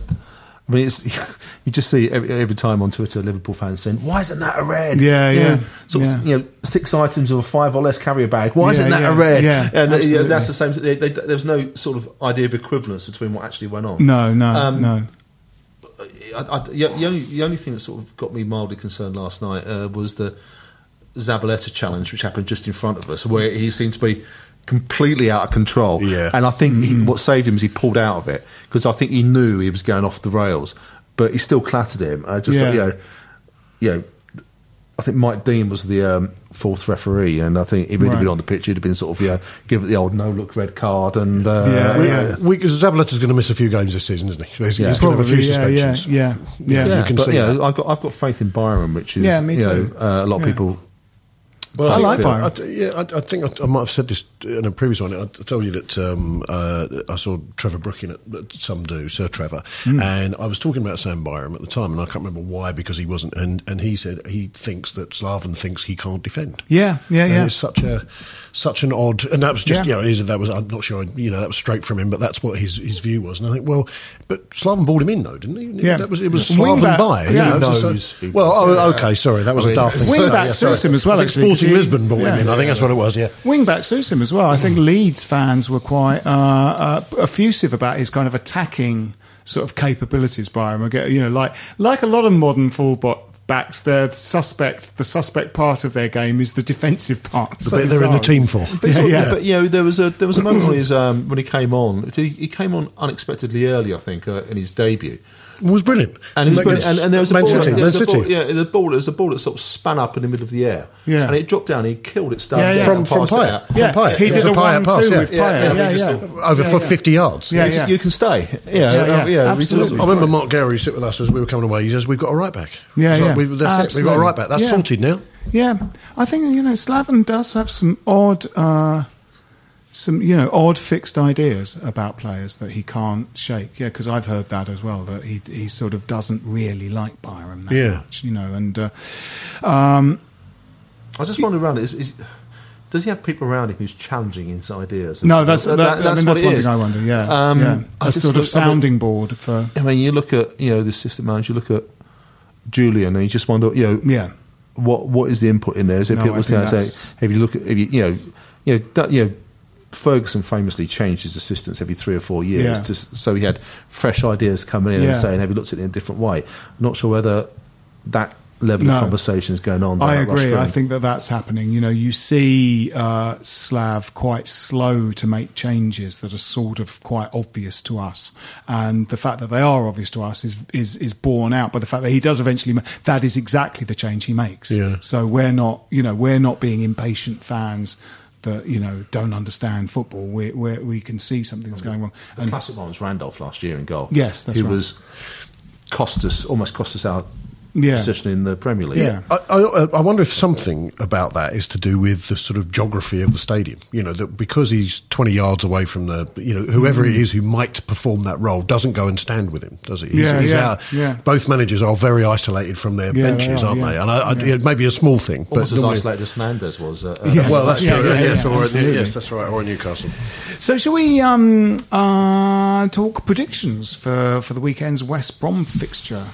[SPEAKER 2] I, mean, it's, you just see every, every time on Twitter Liverpool fans saying, "Why isn't that a red?"
[SPEAKER 1] Yeah, yeah,
[SPEAKER 2] sort of,
[SPEAKER 1] yeah.
[SPEAKER 2] you know, six items of a five or less carrier bag. Why
[SPEAKER 1] Yeah,
[SPEAKER 2] isn't that
[SPEAKER 1] yeah,
[SPEAKER 2] a red?
[SPEAKER 1] yeah,
[SPEAKER 2] and you know, that's the same. They, they, there's no sort of idea of equivalence between what actually went on.
[SPEAKER 1] no, no,
[SPEAKER 2] Um,
[SPEAKER 1] no.
[SPEAKER 2] I, I, the, the only the only thing that sort of got me mildly concerned last night uh, was the Zabaleta challenge, which happened just in front of us, where he seemed to be completely out of control.
[SPEAKER 3] Yeah.
[SPEAKER 2] and I think he, what saved him is he pulled out of it because I think he knew he was going off the rails, but he still clattered him. I just
[SPEAKER 1] Yeah.
[SPEAKER 2] thought, you know, you know. I think Mike Dean was the um, fourth referee, and I think if he'd
[SPEAKER 1] Right.
[SPEAKER 2] been on the pitch, he'd have been sort of, you know, give it the old no look red card. And uh,
[SPEAKER 1] Yeah,
[SPEAKER 3] We,
[SPEAKER 1] yeah.
[SPEAKER 3] we, Zabaleta's going to miss a few games this season, isn't he? He's,
[SPEAKER 2] Yeah.
[SPEAKER 3] he's going to have a few
[SPEAKER 1] Probably, yeah,
[SPEAKER 3] suspensions.
[SPEAKER 1] yeah, yeah, yeah.
[SPEAKER 3] You can
[SPEAKER 2] but
[SPEAKER 3] see
[SPEAKER 2] you know,
[SPEAKER 3] that.
[SPEAKER 2] I've got I've got faith in Byram, which is
[SPEAKER 1] Yeah, me
[SPEAKER 2] you
[SPEAKER 1] too.
[SPEAKER 2] know, uh, a lot of
[SPEAKER 1] Yeah.
[SPEAKER 2] people
[SPEAKER 3] Well,
[SPEAKER 1] I
[SPEAKER 3] think-
[SPEAKER 1] like Byram.
[SPEAKER 3] I, yeah, I, I think I, I might have said this in a previous one. I, I told you that um, uh, I saw Trevor Brooking at, at Some Do, Sir Trevor,
[SPEAKER 1] Hmm.
[SPEAKER 3] and I was talking about Sam Byram at the time, and I can't remember why because he wasn't. And, and he said he thinks that Slaven thinks he can't defend.
[SPEAKER 1] Yeah, yeah,
[SPEAKER 3] And
[SPEAKER 1] yeah.
[SPEAKER 3] It's such a such an odd, and that was just
[SPEAKER 1] Yeah.
[SPEAKER 3] you know that was I'm not sure you know that was straight from him, but that's what his his view was. And I think well, but Slaven balled him in though, didn't he?
[SPEAKER 1] Yeah.
[SPEAKER 3] that was it was Slaven
[SPEAKER 1] Wingback,
[SPEAKER 3] by. you
[SPEAKER 1] yeah.
[SPEAKER 3] know,
[SPEAKER 2] Knows
[SPEAKER 3] so- well, oh,
[SPEAKER 2] uh,
[SPEAKER 3] okay, sorry, that was
[SPEAKER 2] I
[SPEAKER 3] a
[SPEAKER 2] mean,
[SPEAKER 3] daft thing.
[SPEAKER 1] Wing
[SPEAKER 3] to say.
[SPEAKER 1] back
[SPEAKER 3] Yeah,
[SPEAKER 1] suits him as well,
[SPEAKER 3] I think
[SPEAKER 1] actually, 'cause
[SPEAKER 3] Sporting Sporting Lisbon brought him in. I think that's what it was. Yeah.
[SPEAKER 1] Wing back suits him as well. I think Leeds fans were quite uh, uh, effusive about his kind of attacking sort of capabilities by him. Again, You know, like like a lot of modern fullback backs, the suspect the suspect part of their game is the defensive part.
[SPEAKER 3] The bit they're in the team for.
[SPEAKER 2] But,
[SPEAKER 1] Yeah, yeah.
[SPEAKER 2] but you know, there was a there was a moment when, his, um, when he came on. He, he came on unexpectedly early, I think, uh, in his debut.
[SPEAKER 3] It was brilliant.
[SPEAKER 2] And, he was brilliant. and, and there was a
[SPEAKER 3] Man
[SPEAKER 2] ball,
[SPEAKER 3] City,
[SPEAKER 2] there was
[SPEAKER 3] Man
[SPEAKER 2] a ball, yeah, the ball. There was a ball that sort of span up in the middle of the air,
[SPEAKER 1] Yeah.
[SPEAKER 2] and it dropped down. He killed it, started
[SPEAKER 1] Yeah, yeah.
[SPEAKER 3] From-
[SPEAKER 2] and
[SPEAKER 3] from
[SPEAKER 2] passed it
[SPEAKER 3] Payet.
[SPEAKER 2] out.
[SPEAKER 3] From
[SPEAKER 1] Yeah, he did a
[SPEAKER 3] a Payet pass,
[SPEAKER 1] one-two
[SPEAKER 3] yeah.
[SPEAKER 1] with
[SPEAKER 2] Yeah, yeah,
[SPEAKER 1] Yeah, yeah.
[SPEAKER 3] Over
[SPEAKER 1] Yeah,
[SPEAKER 3] for
[SPEAKER 1] yeah.
[SPEAKER 3] 50 yards.
[SPEAKER 1] Yeah,
[SPEAKER 2] You,
[SPEAKER 1] yeah.
[SPEAKER 2] you can stay. Yeah,
[SPEAKER 1] Yeah, yeah,
[SPEAKER 2] yeah,
[SPEAKER 1] absolutely.
[SPEAKER 3] I remember Mark Gary sit with us as we were coming away. He says, "We've got a right back."
[SPEAKER 1] Yeah,
[SPEAKER 3] It's
[SPEAKER 1] yeah.
[SPEAKER 3] we- that's it. We've got a right back. That's
[SPEAKER 1] Yeah.
[SPEAKER 3] sorted now.
[SPEAKER 1] Yeah, I think you know Slaven does have some odd, uh, some you know odd fixed ideas about players that he can't shake. Yeah, because I've heard that as well that he he sort of doesn't really like Byram that
[SPEAKER 3] Yeah.
[SPEAKER 1] much, you know, and uh, um,
[SPEAKER 2] I just wonder around. Is, is, does he have people around him who's challenging his ideas?
[SPEAKER 1] no, that's that,
[SPEAKER 2] That-
[SPEAKER 1] I mean, that's
[SPEAKER 2] it
[SPEAKER 1] one
[SPEAKER 2] is.
[SPEAKER 1] thing I wonder. Yeah,
[SPEAKER 2] Um,
[SPEAKER 1] yeah. A sort of
[SPEAKER 2] look- I mean-
[SPEAKER 1] sounding board for
[SPEAKER 2] I mean, you look at you know the assistant manager. You look at Julian, and you just wonder, you know,
[SPEAKER 1] yeah.
[SPEAKER 2] what what is the input in there? Is there
[SPEAKER 1] No,
[SPEAKER 2] people saying, say, if you look at, if you, you know, you know, that, you know, Ferguson famously changed his assistants every three or four years,
[SPEAKER 1] Yeah.
[SPEAKER 2] to, so he had fresh ideas coming in
[SPEAKER 1] Yeah.
[SPEAKER 2] and saying, have you looked at it in a different way? I'm not sure whether that level
[SPEAKER 1] No.
[SPEAKER 2] of conversation is going on.
[SPEAKER 1] I agree. I think that that's happening. You know, you see uh, Slav quite slow to make changes that are sort of quite obvious to us, and the fact that they are obvious to us is is is borne out by the fact that he does eventually. ma- That is exactly the change he makes.
[SPEAKER 3] Yeah.
[SPEAKER 1] So we're not, you know, we're not being impatient fans that you know don't understand football. We we we can see something that's oh, going wrong.
[SPEAKER 2] The classic one was Randolph last year in goal.
[SPEAKER 1] Yes, that's
[SPEAKER 2] he
[SPEAKER 1] right.
[SPEAKER 2] was cost us almost cost us our
[SPEAKER 1] Yeah.
[SPEAKER 2] position in the Premier League.
[SPEAKER 1] Yeah.
[SPEAKER 3] I, I, I wonder if something about that is to do with the sort of geography of the stadium. You know, that because he's 20 yards away from the, you know, whoever
[SPEAKER 1] Mm.
[SPEAKER 3] it is who might perform that role doesn't go and stand with him, does he? He's,
[SPEAKER 1] Yeah,
[SPEAKER 3] he's
[SPEAKER 1] yeah,
[SPEAKER 3] out-
[SPEAKER 1] yeah.
[SPEAKER 3] Both managers are very isolated from their
[SPEAKER 1] Yeah, they
[SPEAKER 3] benches,
[SPEAKER 1] are,
[SPEAKER 3] aren't
[SPEAKER 1] yeah.
[SPEAKER 3] they? And I, I,
[SPEAKER 1] Yeah.
[SPEAKER 3] it may be a small thing, but
[SPEAKER 2] Almost as
[SPEAKER 3] normally-
[SPEAKER 2] isolated as Fernandes was. Uh, uh,
[SPEAKER 1] Yes.
[SPEAKER 3] Well, that's
[SPEAKER 1] Yeah,
[SPEAKER 3] true.
[SPEAKER 1] yeah,
[SPEAKER 3] yes,
[SPEAKER 1] yeah,
[SPEAKER 3] or,
[SPEAKER 1] absolutely.
[SPEAKER 3] yes, that's right. Or Newcastle.
[SPEAKER 1] So, shall we um, uh, talk predictions for, for the weekend's West Brom fixture?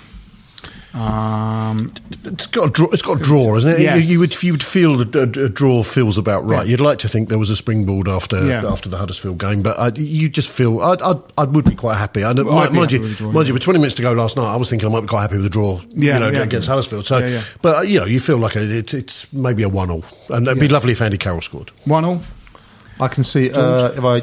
[SPEAKER 1] Um,
[SPEAKER 3] It's got a draw. It's got a draw, isn't it?
[SPEAKER 1] Yes.
[SPEAKER 3] You, you would you would feel a, a, a draw feels about right.
[SPEAKER 1] Yeah.
[SPEAKER 3] You'd like to think there was a springboard after
[SPEAKER 1] Yeah.
[SPEAKER 3] after the Huddersfield game, but I, you just feel I I, I would be quite happy. I
[SPEAKER 1] Well, I'd
[SPEAKER 3] mind
[SPEAKER 1] happy
[SPEAKER 3] you,
[SPEAKER 1] with a draw,
[SPEAKER 3] mind
[SPEAKER 1] yeah.
[SPEAKER 3] you, with twenty minutes to go last night, I was thinking I might be quite happy with a draw.
[SPEAKER 1] Yeah,
[SPEAKER 3] you know,
[SPEAKER 1] yeah.
[SPEAKER 3] against Huddersfield. So,
[SPEAKER 1] Yeah, yeah.
[SPEAKER 3] but uh, you know, you feel like a, it's it's maybe a one all, and it'd be lovely if Andy Carroll scored.
[SPEAKER 1] one all.
[SPEAKER 2] I can see uh, if I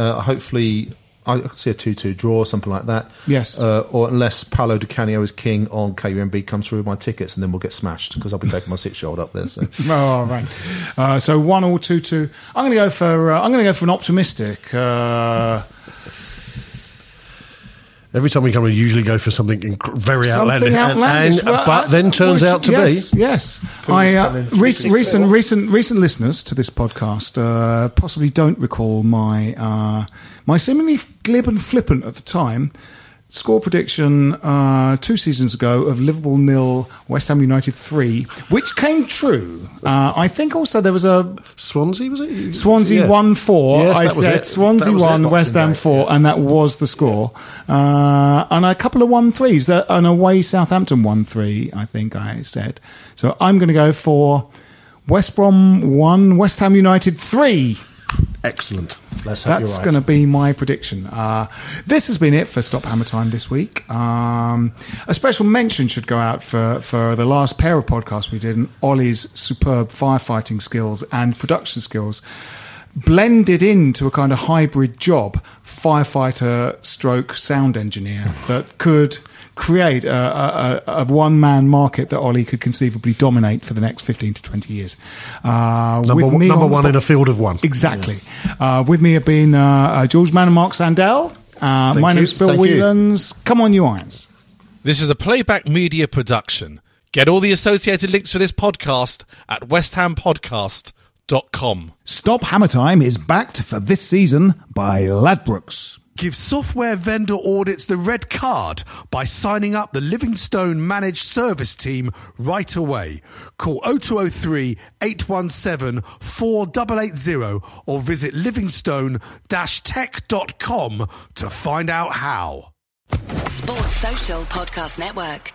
[SPEAKER 2] uh, hopefully I can see a two-two draw or something like that.
[SPEAKER 1] Yes.
[SPEAKER 2] uh, or unless Paolo Di Canio is king on KUMB comes through with my tickets, and then we'll get smashed because I'll be taking my six-year-old up there. So
[SPEAKER 1] Oh, right. Uh, so one or two two. I'm going to go for. Uh, I'm going to go for an optimistic.
[SPEAKER 3] Every time we come, we usually go for something inc- very outlandish,
[SPEAKER 1] something
[SPEAKER 3] and-
[SPEAKER 1] outlandish.
[SPEAKER 3] and-
[SPEAKER 1] Well,
[SPEAKER 3] but then turns
[SPEAKER 1] well,
[SPEAKER 3] out to
[SPEAKER 1] yes,
[SPEAKER 3] be
[SPEAKER 1] Yes, I uh,
[SPEAKER 2] come
[SPEAKER 1] re-
[SPEAKER 2] 364.
[SPEAKER 1] recent recent recent listeners to this podcast uh, possibly don't recall my uh, my seemingly glib and flippant at the time score prediction uh, two seasons ago of Liverpool nil, West Ham United three, which came true. Uh, I think also there was a
[SPEAKER 3] Swansea, was it?
[SPEAKER 1] Swansea
[SPEAKER 3] Yeah.
[SPEAKER 1] won four.
[SPEAKER 3] Yes,
[SPEAKER 1] I said
[SPEAKER 3] it.
[SPEAKER 1] Swansea
[SPEAKER 3] it,
[SPEAKER 1] one,
[SPEAKER 3] Boxing
[SPEAKER 1] West Ham four, and that was the score. Uh, and a couple of one threes. Uh, an away Southampton one three. I think I said. So I'm going to go for West Brom one, West Ham United three.
[SPEAKER 3] Excellent.
[SPEAKER 1] That's
[SPEAKER 2] right.
[SPEAKER 1] going to be my prediction. Uh, this has been it for Stop Hammer Time this week. Um, a special mention should go out for, for the last pair of podcasts we did and Oli's superb firefighting skills and production skills blended into a kind of hybrid job, firefighter stroke sound engineer that could create a, a, a, a one-man market that Oli could conceivably dominate for the next 15 to 20 years. Uh,
[SPEAKER 3] Number, one- number
[SPEAKER 1] on
[SPEAKER 3] one
[SPEAKER 1] po-
[SPEAKER 3] in a field of one.
[SPEAKER 1] Exactly. Uh, with me have been uh, uh, George Man and Mark Sandell. Uh, my
[SPEAKER 2] you.
[SPEAKER 1] name's Phil
[SPEAKER 2] Thank.
[SPEAKER 1] Wheelans. Come on, you irons.
[SPEAKER 4] This is a playback media production. Get all the associated links for this podcast at westhampodcast.com.
[SPEAKER 1] Stop Hammer Time is backed for this season by Ladbrokes.
[SPEAKER 5] Give software vendor audits the red card by signing up the Livingstone Managed Service Team right away. Call 0203 817 4880 or visit livingstone-tech.com to find out how.
[SPEAKER 6] Sports Social Podcast Network.